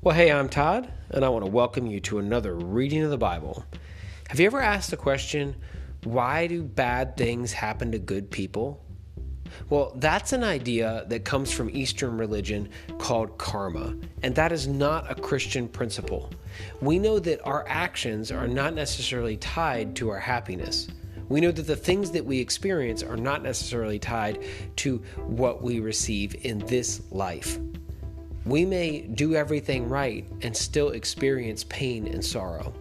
Well, hey, I'm Todd, and I want to welcome you to another reading of the Bible. Have you ever asked the question, why do bad things happen to good people? Well, that's an idea that comes from Eastern religion called karma, and that is not a Christian principle. We know that our actions are not necessarily tied to our happiness. We know that the things that we experience are not necessarily tied to what we receive in this life. We may do everything right and still experience pain and sorrow.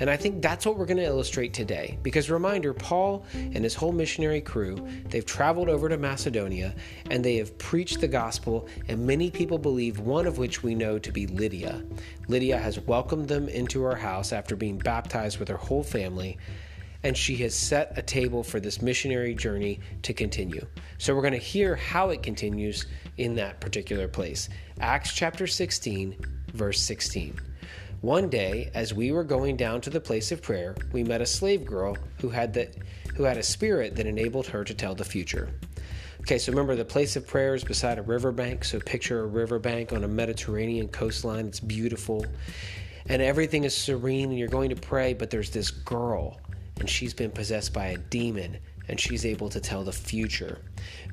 And I think that's what we're going to illustrate today. Because reminder, Paul and his whole missionary crew, they've traveled over to Macedonia and they have preached the gospel, and many people believe, one of which we know to be Lydia. Lydia has welcomed them into her house after being baptized with her whole family and she has set a table for this missionary journey to continue. So we're going to hear how it continues in that particular place. Acts chapter 16, verse 16. One day, as we were going down to the place of prayer, we met a slave girl who had the, who had a spirit that enabled her to tell the future. Okay, so remember the place of prayer is beside a riverbank. So picture a riverbank on a Mediterranean coastline. It's beautiful. And everything is serene, and you're going to pray, but there's this girl and she's been possessed by a demon and she's able to tell the future.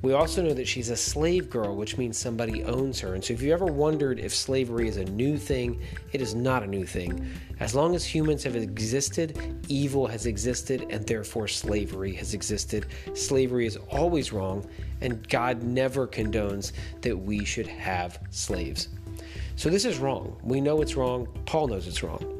We also know that she's a slave girl, which means somebody owns her. And so, if you ever wondered if slavery is a new thing, it is not a new thing. As long as humans have existed, evil has existed, and therefore slavery has existed. Slavery is always wrong, and God never condones that we should have slaves. So, this is wrong. We know it's wrong. Paul knows it's wrong.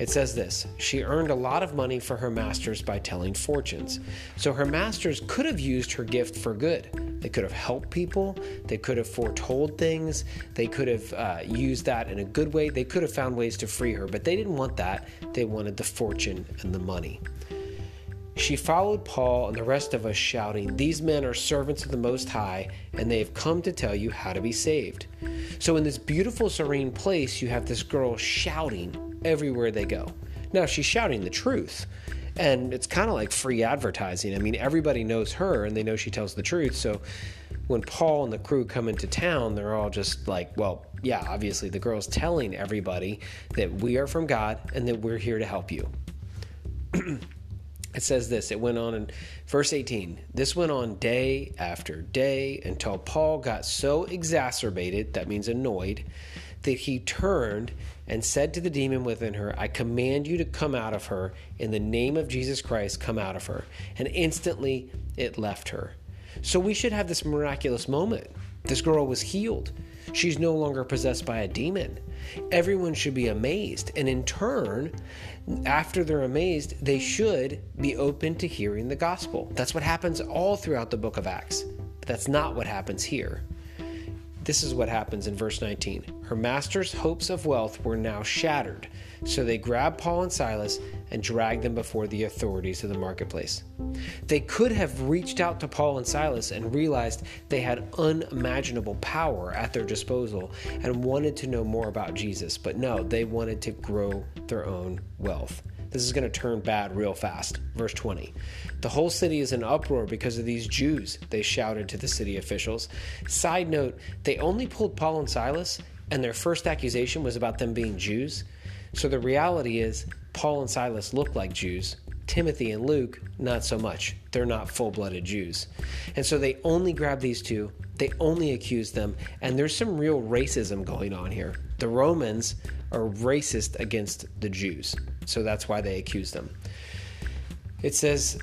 It says this She earned a lot of money for her masters by telling fortunes. So her masters could have used her gift for good. They could have helped people, they could have foretold things, they could have uh, used that in a good way, they could have found ways to free her, but they didn't want that. They wanted the fortune and the money. She followed Paul and the rest of us, shouting, These men are servants of the Most High, and they have come to tell you how to be saved. So, in this beautiful, serene place, you have this girl shouting everywhere they go. Now, she's shouting the truth, and it's kind of like free advertising. I mean, everybody knows her and they know she tells the truth. So when Paul and the crew come into town, they're all just like, well, yeah, obviously the girl's telling everybody that we are from God and that we're here to help you. it says this it went on in verse 18 this went on day after day until paul got so exacerbated that means annoyed that he turned and said to the demon within her, I command you to come out of her. In the name of Jesus Christ, come out of her. And instantly it left her. So we should have this miraculous moment. This girl was healed. She's no longer possessed by a demon. Everyone should be amazed. And in turn, after they're amazed, they should be open to hearing the gospel. That's what happens all throughout the book of Acts. But that's not what happens here. This is what happens in verse 19. Her master's hopes of wealth were now shattered, so they grabbed Paul and Silas and dragged them before the authorities of the marketplace. They could have reached out to Paul and Silas and realized they had unimaginable power at their disposal and wanted to know more about Jesus, but no, they wanted to grow their own wealth. This is going to turn bad real fast. Verse 20. The whole city is in uproar because of these Jews, they shouted to the city officials. Side note, they only pulled Paul and Silas, and their first accusation was about them being Jews. So the reality is, Paul and Silas look like Jews. Timothy and Luke, not so much. They're not full blooded Jews. And so they only grab these two, they only accuse them, and there's some real racism going on here. The Romans are racist against the Jews. So that's why they accuse them. It says,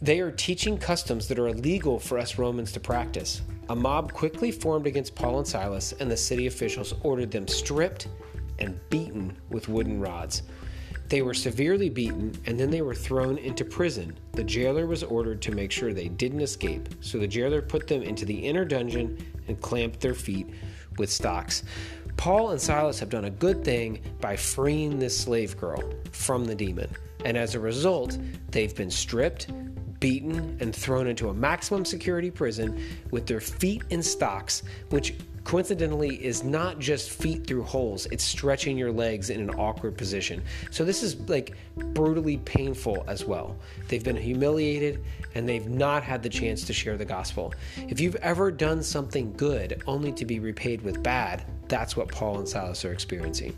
they are teaching customs that are illegal for us Romans to practice. A mob quickly formed against Paul and Silas, and the city officials ordered them stripped and beaten with wooden rods. They were severely beaten, and then they were thrown into prison. The jailer was ordered to make sure they didn't escape, so the jailer put them into the inner dungeon and clamped their feet with stocks. Paul and Silas have done a good thing by freeing this slave girl from the demon. And as a result, they've been stripped, beaten, and thrown into a maximum security prison with their feet in stocks, which coincidentally is not just feet through holes, it's stretching your legs in an awkward position. So this is like brutally painful as well. They've been humiliated and they've not had the chance to share the gospel. If you've ever done something good only to be repaid with bad, that's what Paul and Silas are experiencing.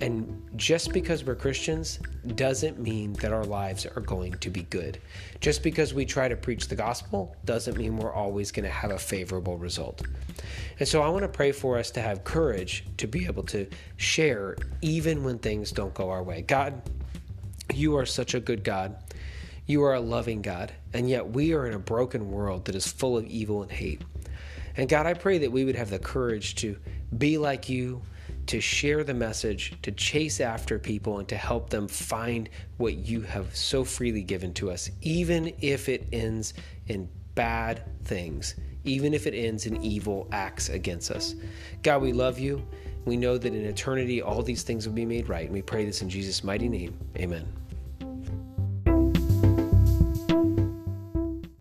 And just because we're Christians doesn't mean that our lives are going to be good. Just because we try to preach the gospel doesn't mean we're always going to have a favorable result. And so I want to pray for us to have courage to be able to share even when things don't go our way. God, you are such a good God. You are a loving God. And yet we are in a broken world that is full of evil and hate. And God, I pray that we would have the courage to be like you to share the message, to chase after people, and to help them find what you have so freely given to us, even if it ends in bad things, even if it ends in evil acts against us. God, we love you. We know that in eternity all these things will be made right. And we pray this in Jesus' mighty name. Amen.